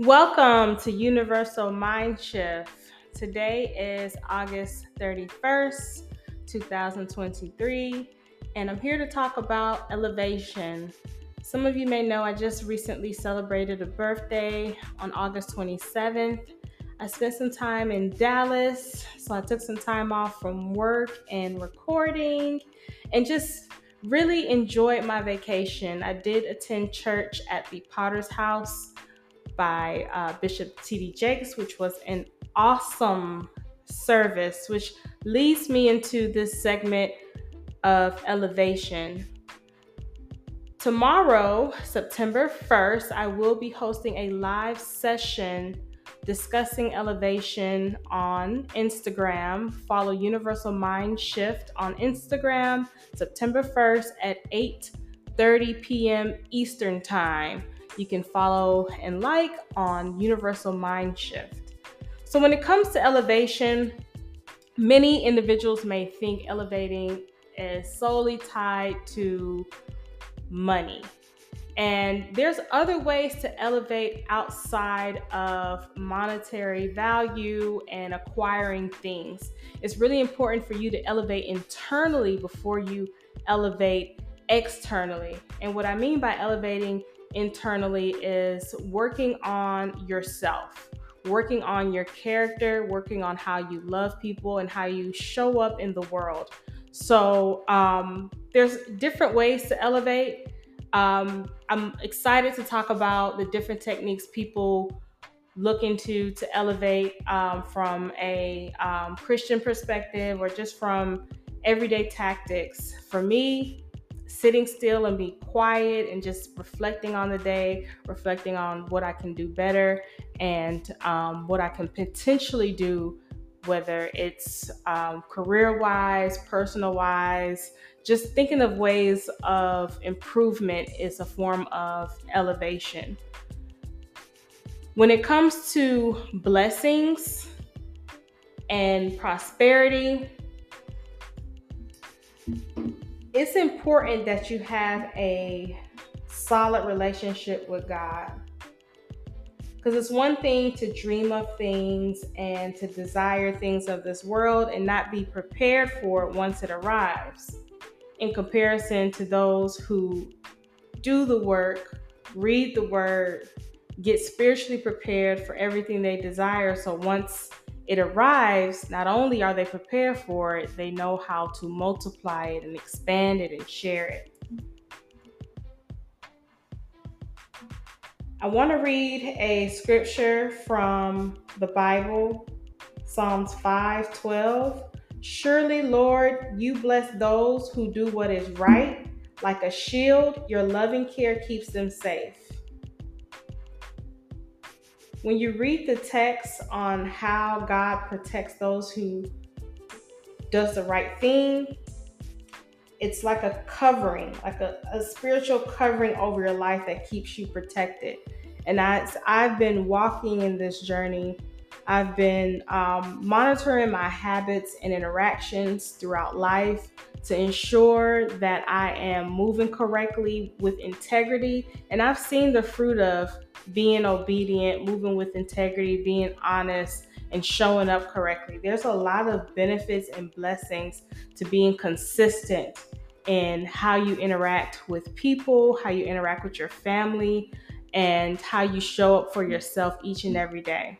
Welcome to Universal Mind Shift. Today is August 31st, 2023, and I'm here to talk about elevation. Some of you may know I just recently celebrated a birthday on August 27th. I spent some time in Dallas, so I took some time off from work and recording and just really enjoyed my vacation. I did attend church at the Potter's House by uh, Bishop T.D. Jakes, which was an awesome service, which leads me into this segment of elevation. Tomorrow, September 1st, I will be hosting a live session discussing elevation on Instagram. Follow Universal Mind Shift on Instagram, September 1st at 8:30 p.m. Eastern Time you can follow and like on Universal Mind Shift. So, when it comes to elevation, many individuals may think elevating is solely tied to money. And there's other ways to elevate outside of monetary value and acquiring things. It's really important for you to elevate internally before you elevate externally. And what I mean by elevating internally is working on yourself, working on your character, working on how you love people and how you show up in the world. So um, there's different ways to elevate. Um, I'm excited to talk about the different techniques people look into to elevate um, from a um, Christian perspective or just from everyday tactics. For me, sitting still and be quiet and just reflecting on the day, reflecting on what I can do better and um, what I can potentially do, whether it's um, career wise, personal wise, just thinking of ways of improvement is a form of elevation. When it comes to blessings and prosperity, it's important that you have a solid relationship with God. Because it's one thing to dream of things and to desire things of this world and not be prepared for it once it arrives, in comparison to those who do the work, read the word, get spiritually prepared for everything they desire. So once it arrives, not only are they prepared for it, they know how to multiply it and expand it and share it. I want to read a scripture from the Bible, Psalms 5:12. Surely, Lord, you bless those who do what is right. Like a shield, your loving care keeps them safe when you read the text on how God protects those who does the right thing, it's like a covering, like a, a spiritual covering over your life that keeps you protected. And as I've been walking in this journey, I've been um, monitoring my habits and interactions throughout life to ensure that I am moving correctly with integrity. And I've seen the fruit of being obedient, moving with integrity, being honest, and showing up correctly. There's a lot of benefits and blessings to being consistent in how you interact with people, how you interact with your family, and how you show up for yourself each and every day.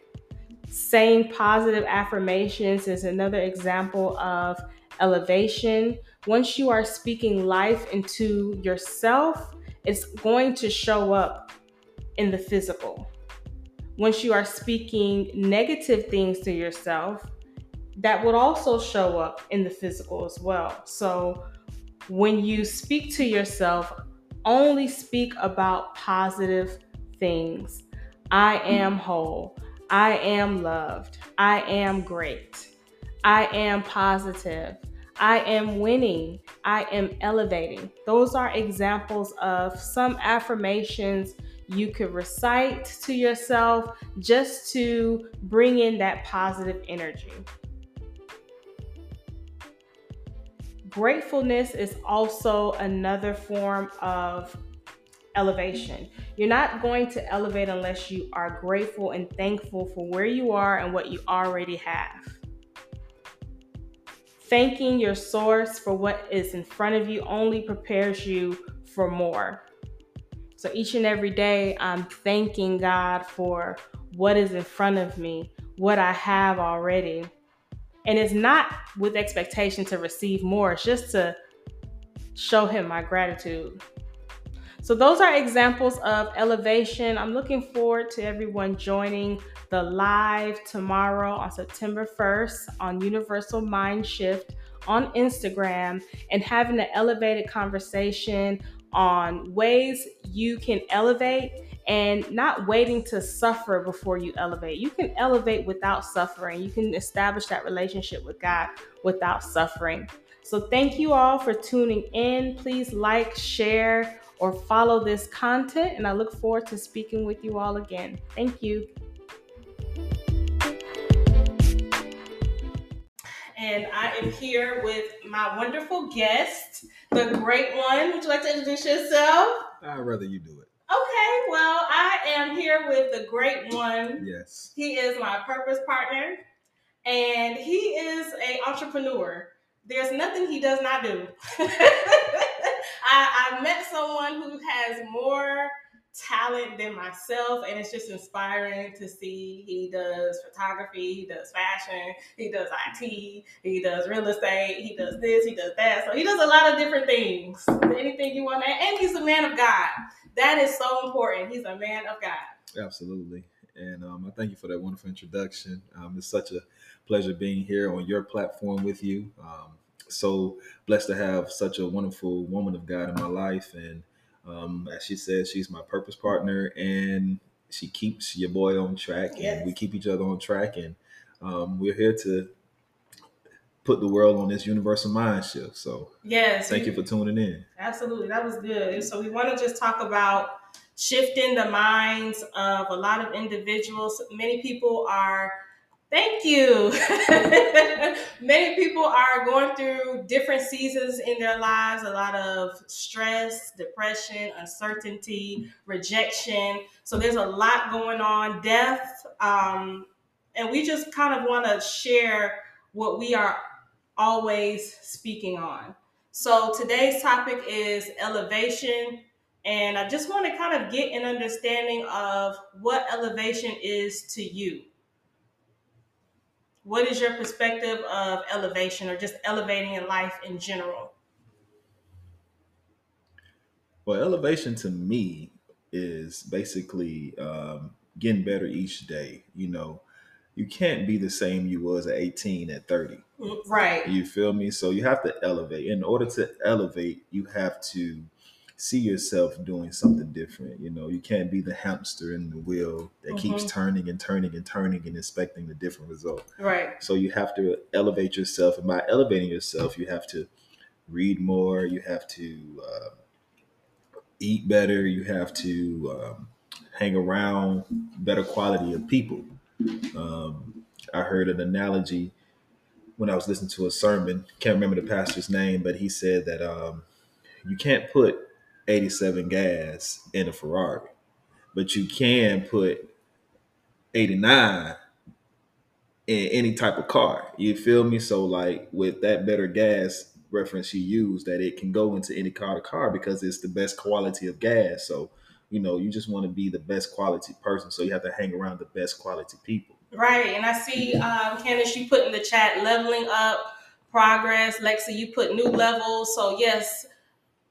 Saying positive affirmations is another example of elevation. Once you are speaking life into yourself, it's going to show up in the physical. Once you are speaking negative things to yourself, that would also show up in the physical as well. So when you speak to yourself, only speak about positive things. I am whole. I am loved. I am great. I am positive. I am winning. I am elevating. Those are examples of some affirmations you could recite to yourself just to bring in that positive energy. Gratefulness is also another form of elevation. You're not going to elevate unless you are grateful and thankful for where you are and what you already have. Thanking your source for what is in front of you only prepares you for more. So each and every day, I'm thanking God for what is in front of me, what I have already. And it's not with expectation to receive more, it's just to show Him my gratitude. So, those are examples of elevation. I'm looking forward to everyone joining the live tomorrow on September 1st on Universal Mind Shift on Instagram and having an elevated conversation on ways you can elevate and not waiting to suffer before you elevate. You can elevate without suffering. You can establish that relationship with God without suffering. So, thank you all for tuning in. Please like, share, or follow this content, and I look forward to speaking with you all again. Thank you. And I am here with my wonderful guest, the great one. Would you like to introduce yourself? I'd rather you do it. Okay, well, I am here with the great one. Yes. He is my purpose partner, and he is an entrepreneur. There's nothing he does not do. I, I met someone who has more talent than myself and it's just inspiring to see. He does photography he does fashion he does it he does real estate he does this he does that. So he does a lot of different things. Anything you want and he's a man of god. That is so important. He's a man of god. Absolutely. And um, i thank you for that wonderful introduction. Um, it's such a pleasure being here on your platform with you. Um, so blessed to have such a wonderful woman of God in my life. And um, as she said, she's my purpose partner and she keeps your boy on track yes. and we keep each other on track. And um, we're here to put the world on this universal mind shift. So yes, thank you for tuning in. Absolutely. That was good. So we want to just talk about shifting the minds of a lot of individuals. Many people are Thank you. Many people are going through different seasons in their lives, a lot of stress, depression, uncertainty, rejection. So there's a lot going on, death. Um, and we just kind of want to share what we are always speaking on. So today's topic is elevation. And I just want to kind of get an understanding of what elevation is to you what is your perspective of elevation or just elevating in life in general? Well, elevation to me is basically um, getting better each day. You know, you can't be the same you was at 18 at 30. Mm, right. You feel me? So you have to elevate. In order to elevate, you have to see yourself doing something different. You know, you can't be the hamster in the wheel that mm-hmm. keeps turning and turning and turning and expecting a different result. Right. So you have to elevate yourself, and by elevating yourself, you have to read more. You have to uh, eat better. You have to um, hang around better quality of people. Um, I heard an analogy when I was listening to a sermon. Can't remember the pastor's name, but he said that um, you can't put 87 gas in a Ferrari, but you can put 89 in any type of car. You feel me? So like with that better gas reference you use, that it can go into any car car because it's the best quality of gas. So you know you just want to be the best quality person, so you have to hang around the best quality people. Right, and I see um, Candice, you put in the chat leveling up, progress. Lexi, you put new levels. So yes,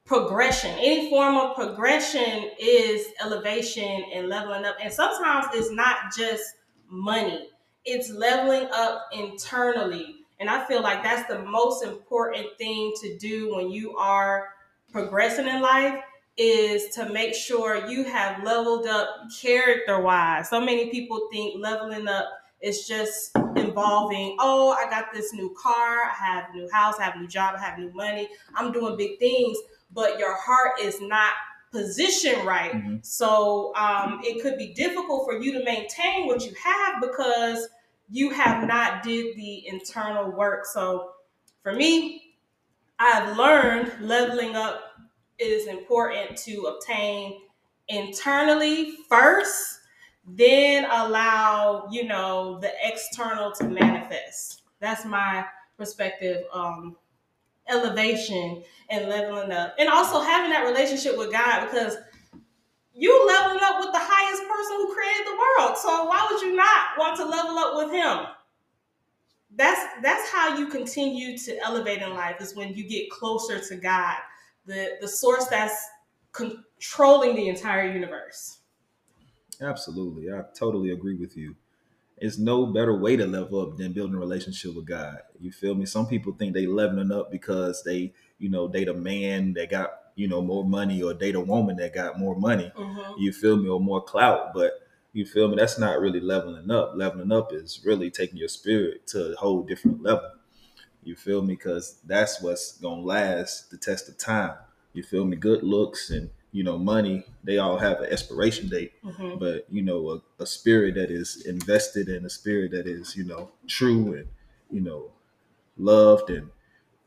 progression. Any form of progression is elevation and leveling up. And sometimes it's not just money, it's leveling up internally. And I feel like that's the most important thing to do when you are progressing in life is to make sure you have leveled up character wise. So many people think leveling up is just involving, oh, I got this new car, I have a new house, I have a new job, I have new money, I'm doing big things but your heart is not positioned right. Mm-hmm. So um, it could be difficult for you to maintain what you have because you have not did the internal work. So for me, I've learned leveling up is important to obtain internally first, then allow, you know, the external to manifest. That's my perspective. Um, elevation and leveling up. And also having that relationship with God because you leveling up with the highest person who created the world. So why would you not want to level up with him? That's that's how you continue to elevate in life is when you get closer to God, the the source that's controlling the entire universe. Absolutely. I totally agree with you. It's no better way to level up than building a relationship with God. You feel me? Some people think they leveling up because they, you know, date a man that got, you know, more money or date a woman that got more money. Mm-hmm. You feel me? Or more clout. But you feel me? That's not really leveling up. Leveling up is really taking your spirit to a whole different level. You feel me? Because that's what's gonna last the test of time. You feel me? Good looks and you know money, they all have an expiration date. Mm-hmm. But you know, a, a spirit that is invested in a spirit that is you know true and you know loved and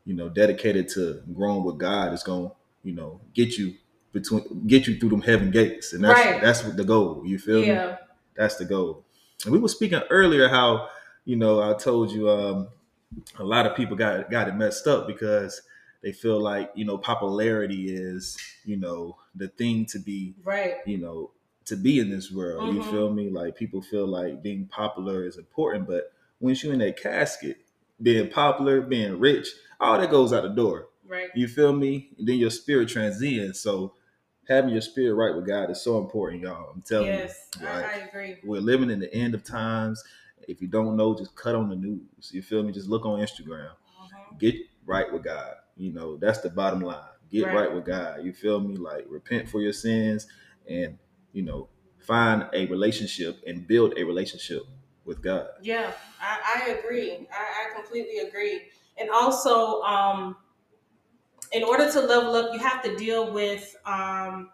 you know dedicated to growing with God is gonna you know get you between get you through them heaven gates, and that's Right. that's what the goal. You feel me? Yeah. That's the goal. And we were speaking earlier how, you know, I told you um, a lot of people got got it messed up because they feel like, you know, popularity is, you know, the thing to be, Right. you know, to be in this world. You Mhm. feel me? Like people feel like being popular is important, but once you're in that casket, being popular, being rich, all that goes out the door. Right. You feel me? And then your spirit transcends. So having your spirit right with God is so important, y'all. I'm telling Yes, you. I, Like, I agree. we're living in the end of times. If you don't know, just cut on the news. You feel me? Just look on Instagram. Mhm. Get right with God. You know, that's the bottom line. Get Right. right, with God. You feel me? Like repent for your sins and, you know, find a relationship and build a relationship with God. Yeah, I, I agree. I, I completely agree. And also, um, in order to level up, you have to deal with um,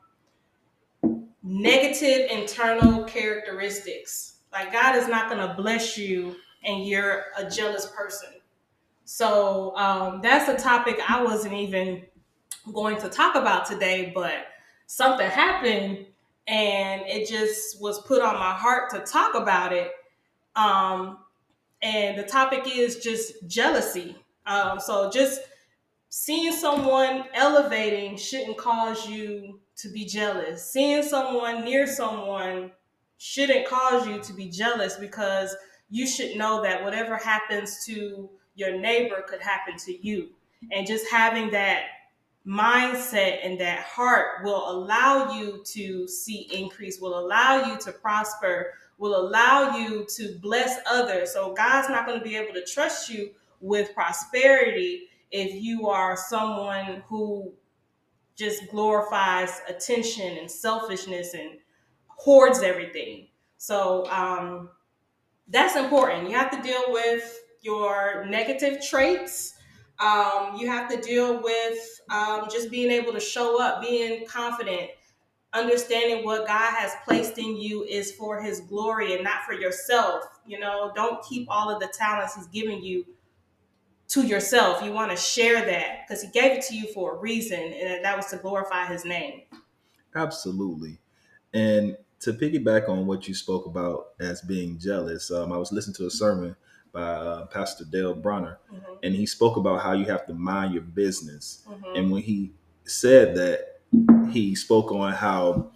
negative internal characteristics. Like God is not going to bless you and you're a jealous person. So um, that's a topic I wasn't even going to talk about today, but something happened and it just was put on my heart to talk about it. Um, and the topic is just jealousy. Um, so just seeing someone elevating shouldn't cause you to be jealous. Seeing someone near someone shouldn't cause you to be jealous because you should know that whatever happens to your neighbor could happen to you. And just having that mindset and that heart will allow you to see increase, will allow you to prosper, will allow you to bless others. So God's not going to be able to trust you with prosperity if you are someone who just glorifies attention and selfishness and hoards everything. So um, that's important. You have to deal with your negative traits. Um, you have to deal with um, just being able to show up, being confident, understanding what God has placed in you is for His glory and not for yourself. You know, don't keep all of the talents He's given you to yourself. You want to share that because He gave it to you for a reason, and that was to glorify His name. Absolutely. And to piggyback on what you spoke about as being jealous, um, I was listening to a sermon by uh, Pastor Dale Bronner, Mhm, and he spoke about how you have to mind your business. mhm. And when he said that, he spoke on how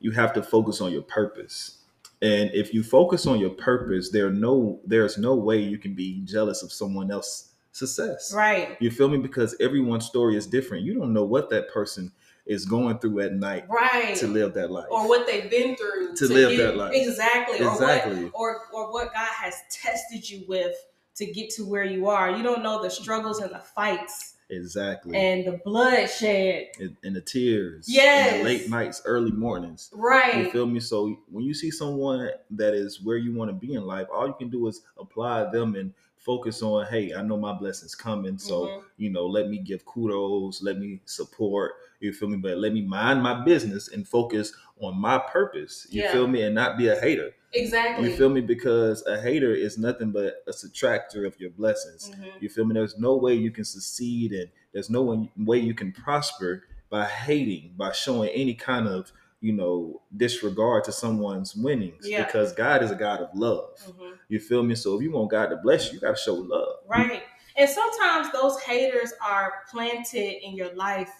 you have to focus on your purpose. And if you focus on your purpose, there no there's no way you can be jealous of someone else's success. Right, You feel me? Because everyone's story is different. You don't know what that person is going through at night right. to live that life. or what they've been through To live that life. exactly, Exactly. or what or or what God has tested you with to get to where you are. You don't know the struggles and the fights Exactly. and the bloodshed. and, and the tears. Yes. the late nights, early mornings. Right. You feel me? So when you see someone that is where you want to be in life, all you can do is apply them and focus on, hey, I know my blessings coming. So, Mhm. you know, let me give kudos, let me support, you feel me? But let me mind my business and focus on my purpose. You Yeah. feel me? And not be a hater. exactly. You feel me? Because a hater is nothing but a subtractor of your blessings. Mhm. You feel me? There's no way you can succeed and there's no one- way you can prosper by hating, by showing any kind of you know, disregard to someone's winnings Yeah. because God is a God of love. Mhm. You feel me? So if you want God to bless you, you got to show love. Right. And sometimes those haters are planted in your life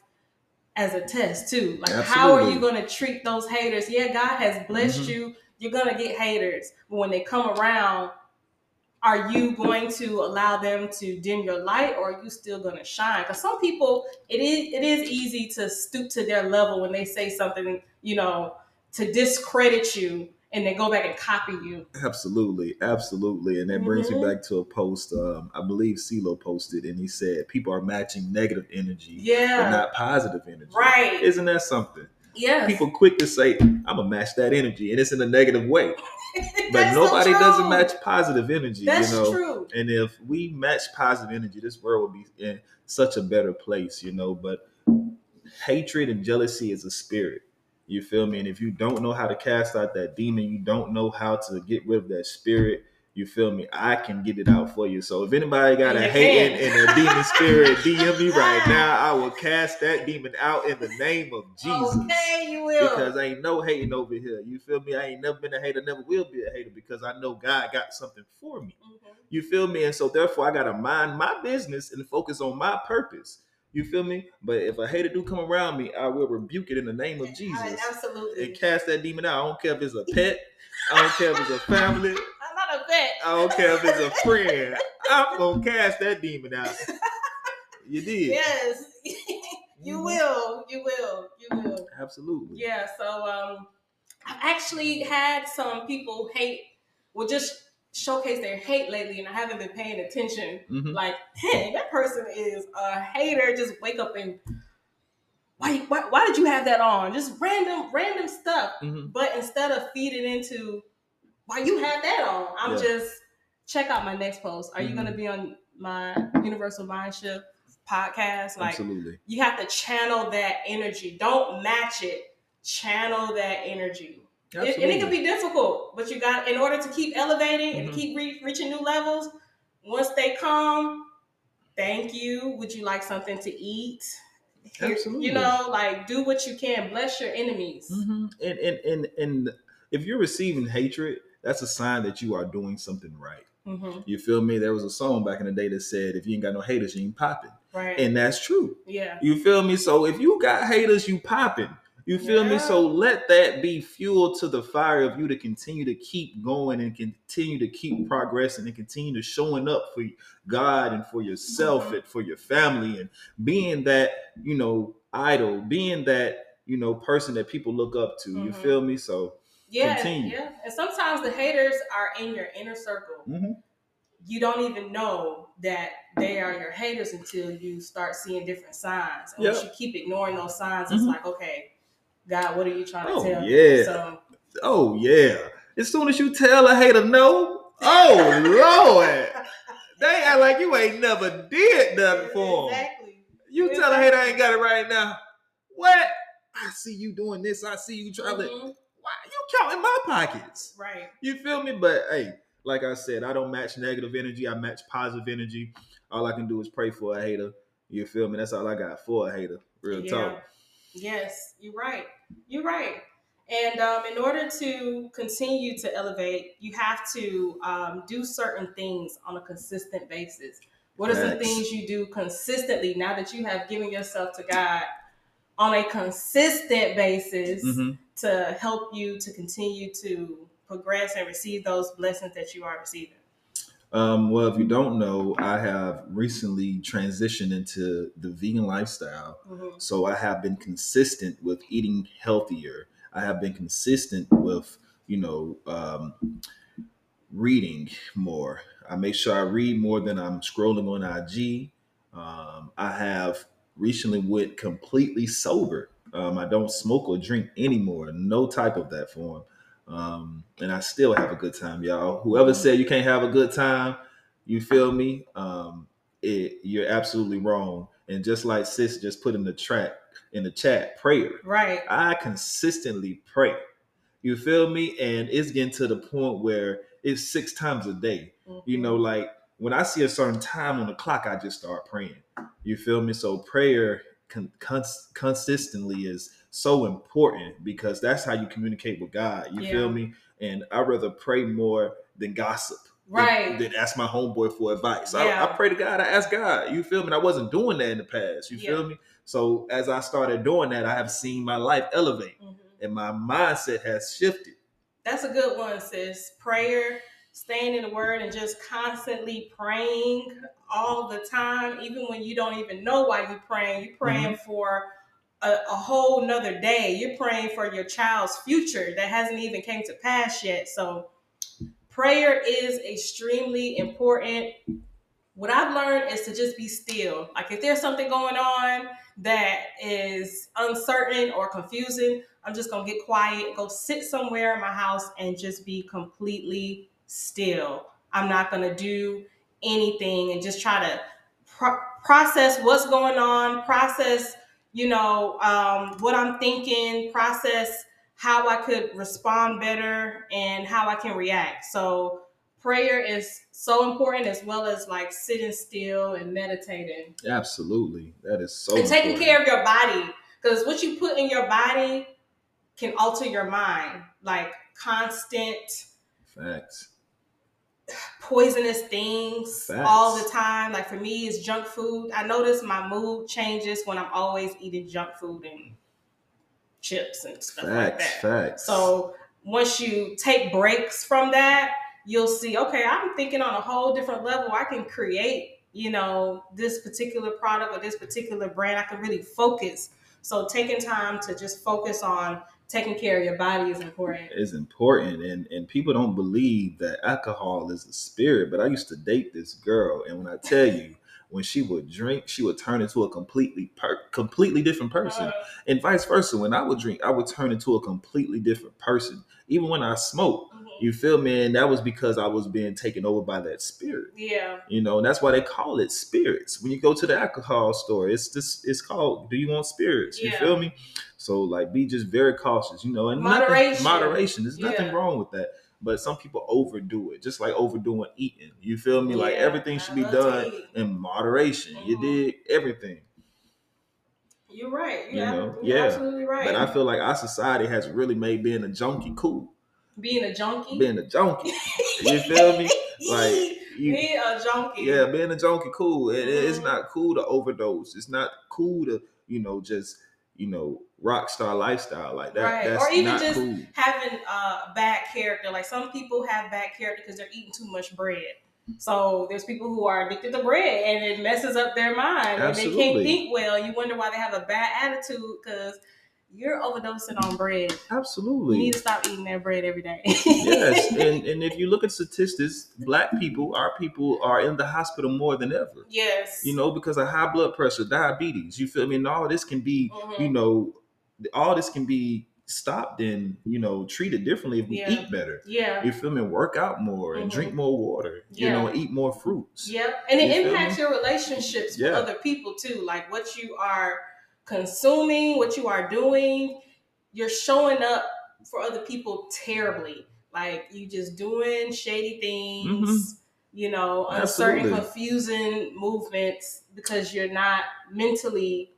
as a test too. Like how are you going to treat those haters? Yeah, God has blessed Mhm. you. You're going to get haters. But when they come around, are you going to allow them to dim your light or are you still going to shine? Cuz some people it is it is easy to stoop to their level when they say something, you know, to discredit you and then go back and copy you. Absolutely, absolutely, and that brings Mhm. me back to a post. Um, I believe CeeLo posted, and he said people are matching negative energy, but Yeah. not positive energy. Right. Isn't that something? yeah People quick to say, "I'm gonna match that energy," and it's in a negative way. But so nobody true. doesn't match positive energy. That's you know, true. and if we match positive energy, this world would be in such a better place. You know, but hatred and jealousy is a spirit. You feel me? And if you don't know how to cast out that demon, you don't know how to get rid of that spirit. You feel me? I can get it out for you. So if anybody got a hating and a demon spirit, DM me right now. I will cast that demon out in the name of Jesus. Okay, you will. Because ain't no hating over here. You feel me? I ain't never been a hater, never will be a hater because I know God got something for me. Mhm. You feel me? And so therefore I gotta mind my business and focus on my purpose. You feel me? But if a hater do come around me, I will rebuke it in the name of I- Jesus absolutely. and cast that demon out. I don't care if it's a pet, I don't care if it's a family, not a vet. I don't care if it's a friend. I'm gonna cast that demon out. You did. Yes, you Mhm. will. You will. You will. Absolutely. Yeah. So um, I've actually had some people hate, well, just showcase their hate lately, and I haven't been paying attention. Mhm. Like, dang, that person is a hater. Just wake up and why, why, why did you have that on? Just random, random stuff. Mhm. But instead of feeding into why you have that on, I'm Yeah. just check out my next post. Are you Mhm. going to be on my Universal Mind Shift podcast? Like Absolutely. you have to channel that energy. Don't match it. Channel that energy. It- and it can be difficult, but you got in order to keep elevating and Mhm. to keep re- reaching new levels. Once they come, thank you. Would you like something to eat? Absolutely. You know, like do what you can. Bless your enemies. Mhm. And, and and and if you're receiving hatred, that's a sign that you are doing something right. hmm You feel me? There was a song back in the day that said, "If you ain't got no haters, you ain't popping," Right. and that's true. yeah. You feel me? So if you got haters, you popping. You feel me? So let that be fuel to the fire of you to continue to keep going and continue to keep progressing and continue to showing up for God and for yourself Mhm. and for your family and being that, you know, idol, being that, you know, person that people look up to. You Mhm. feel me? So Yeah. Continue. Yeah. And sometimes the haters are in your inner circle. mhm. you don't even know that they are your haters until you start seeing different signs. And once you keep ignoring those signs, it's Mhm. like, okay, God, what are you trying to Oh, tell yeah. me? So Oh yeah. As soon as you tell a hater no, oh Lord. They act like you ain't never did nothing for 'em. exactly. You tell a hater I ain't got it right now. What? I see you doing this. I see you trying to. Why you counting my pockets? Right. You feel me? But hey, like I said, I don't match negative energy. I match positive energy. All I can do is pray for a hater. You feel me? That's all I got for a hater. Real Yeah. talk. Yes, you're right. You're right. And um, in order to continue to elevate, you have to um, do certain things on a consistent basis. What are some things you do consistently now that you have given yourself to God on a consistent basis Mhm. to help you to continue to progress and receive those blessings that you are receiving? Um, well, if you don't know, I have recently transitioned into the vegan lifestyle. Mhm. So I have been consistent with eating healthier. I have been consistent with, you know, um, reading more. I make sure I read more than I'm scrolling on IG. Um, I have recently went completely sober. Um, I don't smoke or drink anymore. No type of that form. Um, and I still have a good time, y'all. Whoever said you can't have a good time, you feel me? Um, it, you're absolutely wrong. And just like sis just put in the track in the chat, prayer. Right. I consistently pray. You feel me? And it's getting to the point where it's six times a day. You know, like when I see a certain time on the clock, I just start praying. You feel me? So prayer con- cons- consistently is so important because that's how you communicate with God. You Yeah. feel me? And I'd rather pray more than gossip. Right. Than, ask my homeboy for advice. Yeah. I, I pray to God. I ask God. You feel me? And I wasn't doing that in the past. You feel me? So as I started doing that, I have seen my life elevate Mhm. and my mindset has shifted. That's a good one, sis. Prayer, staying in the word, and just constantly praying all the time, even when you don't even know why you're praying. You're mm-hmm. praying for a, a whole nother day. You're praying for your child's future that hasn't even came to pass yet. So prayer is extremely important. What I've learned is to just be still. Like if there's something going on that is uncertain or confusing, I'm just gonna get quiet, go sit somewhere in my house and just be completely still. I'm not gonna do anything and just try to pro- process what's going on, process, you know, um, what I'm thinking, process how I could respond better and how I can react. So prayer is so important as well as like sitting still and meditating Absolutely. That is so and taking important. care of your body because what you put in your body can alter your mind like constant Facts. Poisonous things Facts. all the time like for me it's junk food i notice my mood changes when i'm always eating junk food and chips and stuff like Facts. that Facts. so once you take breaks from that you'll see okay i'm thinking on a whole different level i can create you know this particular product or this particular brand i can really focus so taking time to just focus on taking care of your body is important. Is important and and people don't believe that alcohol is a spirit but i used to date this girl and when i tell you when she would drink she would turn into a completely per- completely different person. Uh, and vice versa when i would drink i would turn into a completely different person. Even when i smoke. You feel me? And that was because i was being taken over by that spirit. Yeah. You know and that's why they call it spirits. When you go to the alcohol store it's this it's called do you want spirits? You feel me? So like be just very cautious you know and nothing- Moderation. moderation. There's nothing Yeah. wrong with that but some people overdo it just like overdoing eating. You feel me? Like everything should I be done in moderation. You Mhm. did everything. You're right. You You're, know, ab- you're yeah. absolutely right. but i feel like our society has really made being a junkie cool Being a junkie. being a junkie you feel me like you Being a junkie. Yeah, being a junkie cool. It, It's Mhm. not cool to overdose. It's not cool to, you know, just, you know, rock star lifestyle like that. Right. That's Or even just cool. having uh, bad character. Like some people have bad character because they're eating too much bread. So there's people who are addicted to bread and it messes up their mind and they can't think well. You wonder why they have a bad attitude because you're overdosing on bread. Absolutely. You need to stop eating that bread every day. yes. And and if you look at statistics, black people, our people are in the hospital more than ever. yes. You know, because of high blood pressure, diabetes. You feel me? And all this can be, Mhm. you know, all this can be stopped and, you know, treated differently if we Yeah. eat better. Yeah. You feel me? Work out more and Mhm. drink more water. You know, and eat more fruits. Yep. And it You impacts your relationships Yeah. with other people too. Like what you are consuming, what you are doing, you're showing up for other people terribly. Like you just doing shady things, you know, uncertain, Mm-hmm. Absolutely. confusing movements because you're not mentally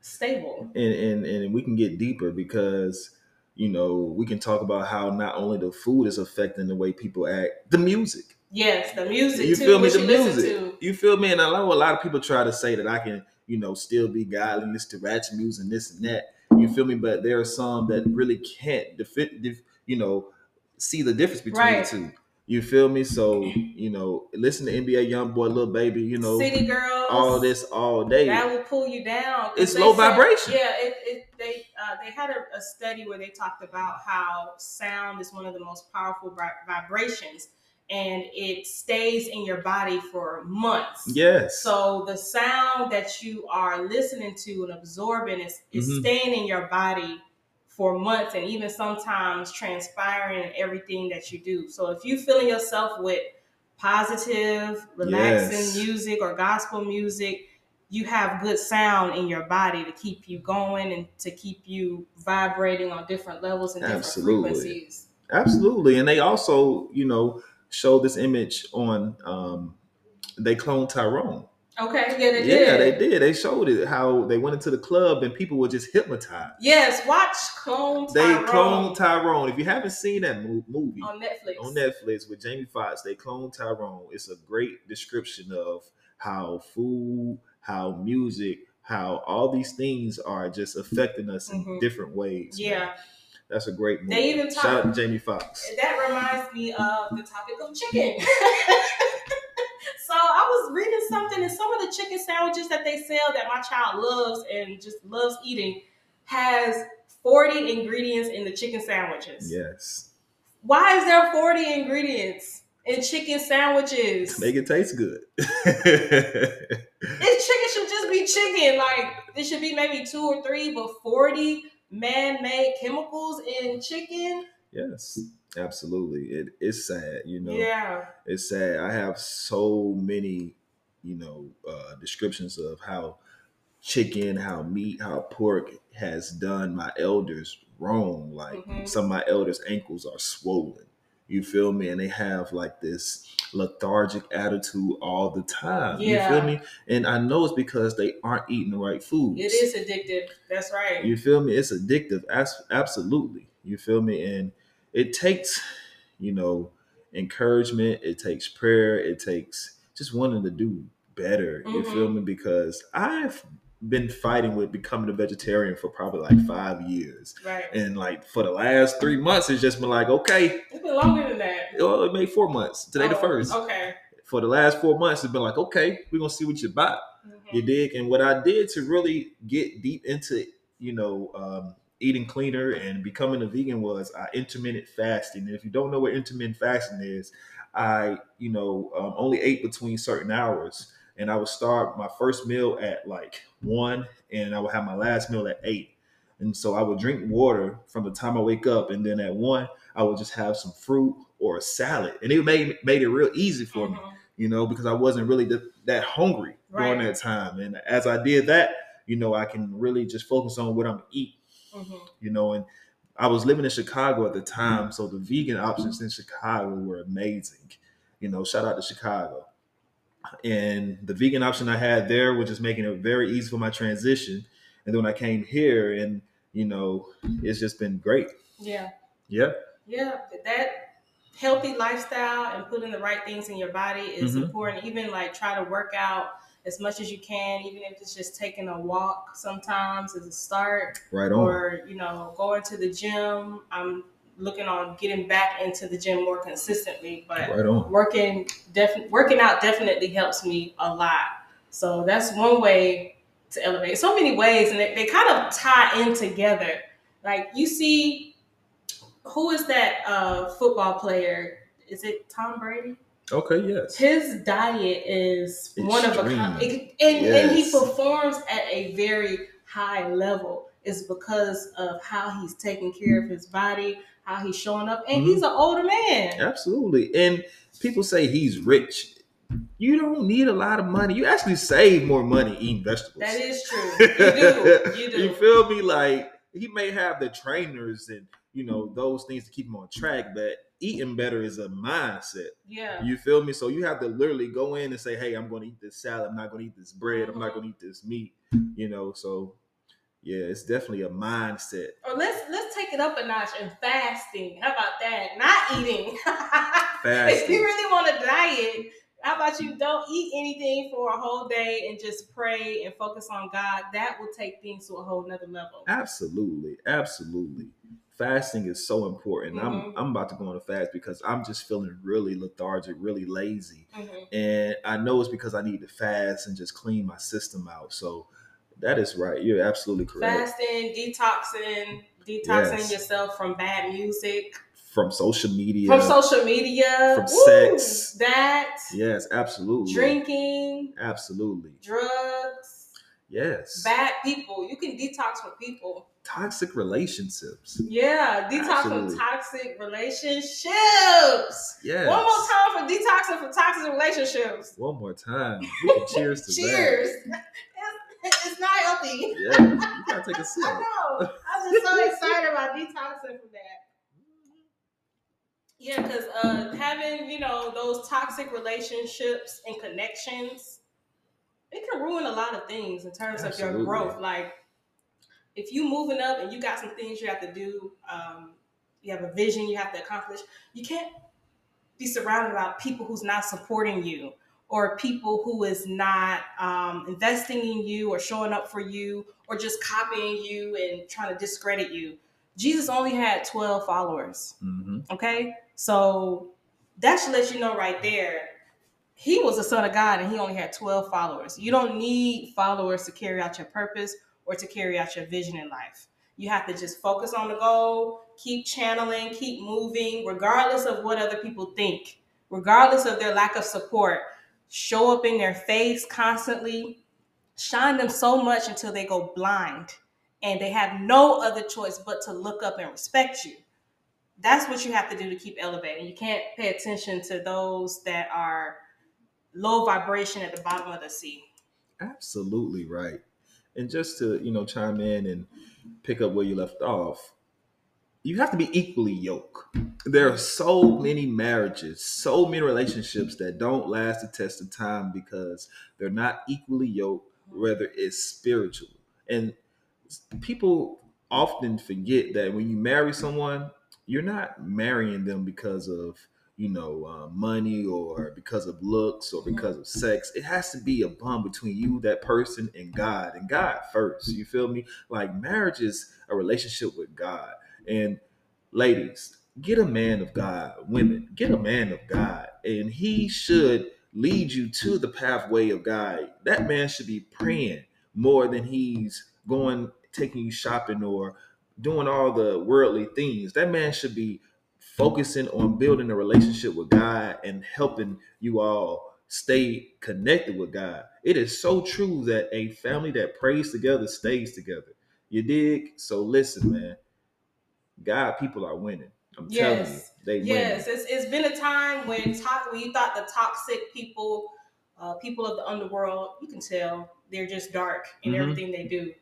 stable. and and and we can get deeper because you know we can talk about how not only the food is affecting the way people act the music Yes, the music you too, feel me the you music to. you feel me and i know a lot of people try to say that i can you know still be listen to ratchet music and this and that you feel me but there are some that really can't defi- def- you know see the difference between Right. the two you feel me so you know listen to nba young boy Lil Baby you know City girls. all this all day that will pull you down. It's low said- vibration. Yeah, it, it they uh, they had a, a study where they talked about how sound is one of the most powerful vibrations, and it stays in your body for months. yes So the sound that you are listening to and absorbing is, is Mhm. staying in your body for months and even sometimes transpiring in everything that you do. So if you feeling yourself with positive, relaxing Yes. music or gospel music, you have good sound in your body to keep you going and to keep you vibrating on different levels and different Absolutely. frequencies. Absolutely, and they also, you know, show this image on. Um, they cloned Tyrone. Okay, yeah, they yeah, did. they did. They showed it how they went into the club and people were just hypnotized. Yes, watch Clone They Tyrone cloned Tyrone. If you haven't seen that movie on Netflix. on Netflix with Jamie Foxx, they cloned Tyrone. It's a great description of how food, how music, how all these things are just affecting us in Mhm. different ways. man. That's a great movie. They even Shout out to Jamie Foxx. that reminds me of the topic of chicken. so I was reading something, and some of the chicken sandwiches that they sell that my child loves and just loves eating has 40 ingredients in the chicken sandwiches. Yes. Why is there 40 ingredients in chicken sandwiches? Make it taste good. This chicken should just be chicken. Like it should be maybe two or three, but 40 man-made chemicals in chicken. yes. Absolutely. It, it's sad, you know. Yeah. it's sad. I have so many, you know, uh, descriptions of how chicken, how meat, how pork has done my elders wrong. Like Mhm. some of my elders' ankles are swollen. You feel me? And they have like this lethargic attitude all the time. Yeah. You feel me? And I know it's because they aren't eating the right foods. It is addictive. That's right. You feel me? It's addictive. Absolutely. You feel me? And it takes, you know, encouragement. It takes prayer. It takes just wanting to do better. You Mhm. feel me? Because I've been fighting with becoming a vegetarian for probably like five years. right. And like for the last three months, it's just been like, okay, It's been longer than that. Oh, it made four months. Today the Oh, first. Okay. For the last four months, it's been like, okay, we're gonna see what you buy. Mhm. You dig? And what I did to really get deep into, you know, um, eating cleaner and becoming a vegan was I intermittent fasting. And if you don't know what intermittent fasting is, I, you know, um, only ate between certain hours. And I would start my first meal at like one, and I would have my last meal at eight. And so I would drink water from the time I wake up, and then at one, I would just have some fruit or a salad, and it made made it real easy for me Mhm. you know, because I wasn't really th- that hungry during that time. And as I did that, you know, I can really just focus on what I'm eating, Mhm. you know, and I was living in Chicago at the time, so the vegan options in Chicago were amazing. You know, shout out to Chicago. And the vegan option I had there was just making it very easy for my transition. And then when I came here, and you know, it's just been great. Yeah. Yeah, Yeah. That healthy lifestyle and putting the right things in your body is Mhm. important. Even like try to work out as much as you can, even if it's just taking a walk sometimes as a start. right on. or you know going to the gym i'm looking on getting back into the gym more consistently but right working def- working out definitely helps me a lot. So that's one way to elevate. So many ways and they, they kind of tie in together. Like you see who is that uh football player? Is it tom brady? Okay, yes. his diet is one of a kind, Extreme. and, and he performs at a very high level. Is because of how he's taking care of his body, how he's showing up, and Mhm. he's an older man. Absolutely. And people say he's rich. You don't need a lot of money. You actually save more money eating vegetables. That is true. You do. You do. You feel me? Like he may have the trainers and you know those things to keep him on track, but eating better is a mindset. yeah. You feel me? So you have to literally go in and say, "Hey, I'm going to eat this salad. I'm not going to eat this bread. I'm not Mhm. going to eat this meat." You know, so yeah, it's definitely a mindset. Or let's let's take it up a notch and fasting. How about that? Not eating. if you really want to diet, how about you don't eat anything for a whole day and just pray and focus on God? That will take things to a whole nother level. Absolutely, absolutely. Fasting is so important. Mhm. I'm I'm about to go on a fast because I'm just feeling really lethargic, really lazy, Mhm. and I know it's because I need to fast and just clean my system out. So that is right. You're absolutely correct. Fasting, detoxing, detoxing Yes. yourself from bad music, From social media, from social media, From Woo! sex. that, yes, absolutely, drinking, absolutely, drugs, yes. bad people. You can detox from people. Toxic relationships. Yeah, detox Absolutely. from toxic relationships. Yes. One more time for detoxing from toxic relationships. One more time. We can cheers to Cheers. It's, it's not healthy. that. Yeah, you gotta take a sip. I know. I'm just so excited about detoxing from that. Yeah, because uh, having you know those toxic relationships and connections it can ruin a lot of things in terms of your growth. Like if you moving up and you got some things you have to do, um, you have a vision you have to accomplish. You can't be surrounded by people who's not supporting you or people who is not um, investing in you or showing up for you or just copying you and trying to discredit you. Jesus only had 12 followers. hmm Okay. So that should let you know right there. He was the son of God and he only had 12 followers. You don't need followers to carry out your purpose or to carry out your vision in life. You have to just focus on the goal, keep channeling, keep moving, regardless of what other people think, regardless of their lack of support. Show up in their face constantly, shine them so much until they go blind and they have no other choice but to look up and respect you that's what you have to do to keep elevating. You can't pay attention to those that are low vibration at the bottom of the sea. Absolutely right. And just to, you know, chime in and pick up where you left off, you have to be equally yoked. There are so many marriages, so many relationships that don't last the test of time because they're not equally yoked, whether it's spiritual. And people often forget that when you marry someone, you're not marrying them because of you know uh, money or because of looks or because of sex. It has to be a bond between you, that person, and God, and God first. You feel me? Like marriage is a relationship with God. And ladies, get a man of God. Women, get a man of God, and he should lead you to the pathway of God. That man should be praying more than he's going taking you shopping or doing all the worldly things. That man should be focusing on building a relationship with God and helping you all stay connected with God. It is so true that a family that prays together stays together. You dig? So listen, man. God people are winning. I'm telling you, Yes. they Yes, it's, it's been a time when to- when you thought the toxic people, uh, people of the underworld, you can tell they're just dark in Mhm. everything they do.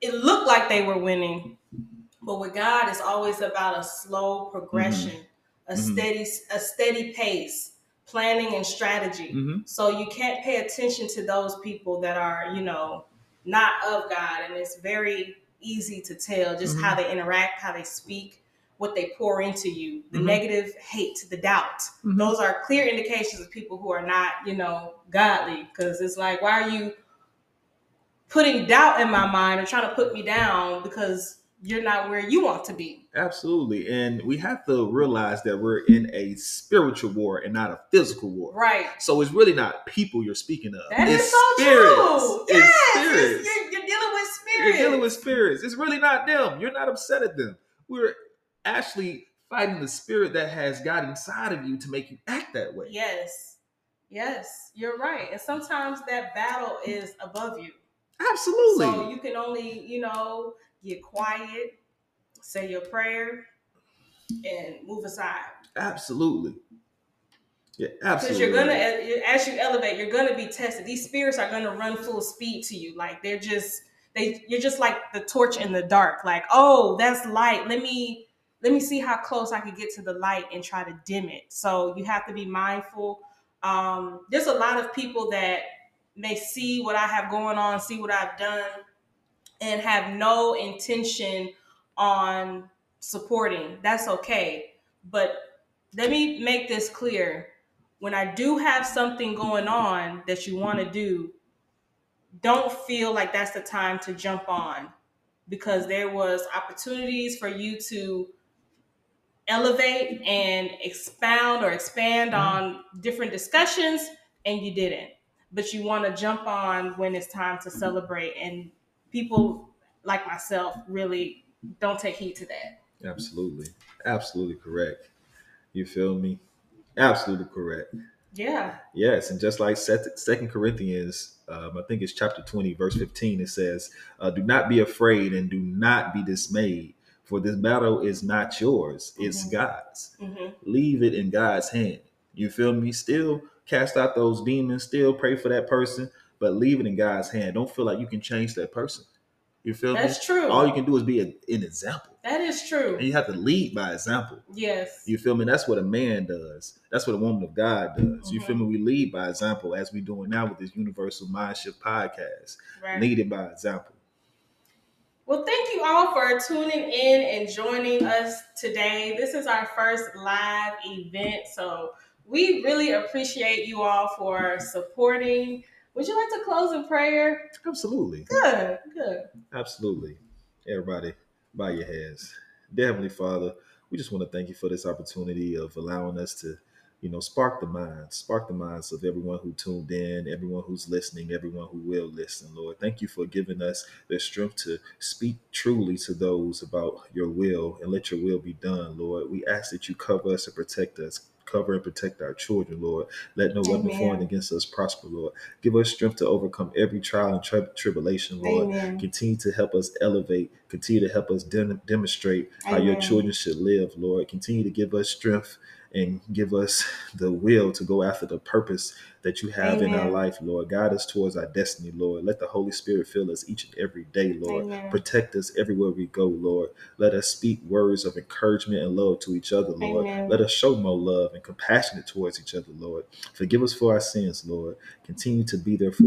It looked like they were winning, but with God, it's always about a slow progression, a Mhm. steady, a steady pace, planning and strategy. hmm So you can't pay attention to those people that are, you know, not of God. And it's very easy to tell just how they interact, how they speak, what they pour into you, the Mhm. negative hate, the doubt. Mhm. Those are clear indications of people who are not, you know, godly. Because it's like, why are you putting doubt in my mind or trying to put me down because you're not where you want to be? Absolutely. And we have to realize that we're in a spiritual war and not a physical war. Right. So it's really not people you're speaking of. That is it's so spirits. true. It's Yes, spirits. it's- you're, you're dealing with spirits. You're dealing with spirits. It's really not them. You're not upset at them. We're actually fighting the spirit that has got inside of you to make you act that way. Yes. Yes, you're right. And sometimes that battle is above you. Absolutely. So you can only, you know, get quiet, say your prayer, and move aside. absolutely. Yeah, absolutely. Because you're gonna, as you elevate, you're gonna be tested. These spirits are gonna run full speed to you. Like they're just, they, you're just like the torch in the dark. Like, oh, that's light. Let me, let me see how close I can get to the light and try to dim it. So you have to be mindful. Um, there's a lot of people that may see what I have going on, see what I've done, and have no intention on supporting. That's okay. But let me make this clear. When I do have something going on that you want to do, don't feel like that's the time to jump on because there was opportunities for you to elevate and expound or expand Mhm. on different discussions and you didn't but you want to jump on when it's time to celebrate and people like myself really don't take heed to that Absolutely. Absolutely correct. You feel me? Absolutely correct. Yeah Yes, and just like Second Corinthians, um, I think it's chapter twenty, verse fifteen. It says, uh, "Do not be afraid and do not be dismayed, for this battle is not yours; it's Mhm. God's. hmm Leave it in God's hand." You feel me? Still cast out those demons. Still pray for that person, but leave it in God's hand. Don't feel like you can change that person. You feel That's me? true. All you can do is be a, an example. That is true. And you have to lead by example. Yes. You feel me? That's what a man does. That's what a woman of God does. You feel me? Mm-hmm. We lead by example as we're doing now with this Universal Mind Shift podcast. Right. Lead it by example. Well, thank you all for tuning in and joining us today. This is our first live event, so we really appreciate you all for supporting. Would you like to close in prayer? Absolutely. Good, good. Absolutely. Everybody, bow your heads. Dear Heavenly Father, we just want to thank you for this opportunity of allowing us to, you know, spark the minds, spark the minds of everyone who tuned in, everyone who's listening, everyone who will listen, Lord. Thank you for giving us the strength to speak truly to those about your will and let your will be done, Lord. We ask that you cover us and protect us. Cover and protect our children, Lord. Let no weapon Amen. formed against us prosper, Lord. Give us strength to overcome every trial and tri- tribulation, Lord. Amen. Continue to help us elevate. Continue to help us dem- demonstrate how your children should live, Lord. Continue to give us strength and give us the will to go after the purpose that you have in our life, Lord. Guide us towards our destiny, Lord. Let the Holy Spirit fill us each and every day, Lord. Amen. Protect us everywhere we go, Lord. Let us speak words of encouragement and love to each other, Lord. Amen. Let us show more love and compassionate towards each other, Lord. Forgive us for our sins, Lord. Continue to be there for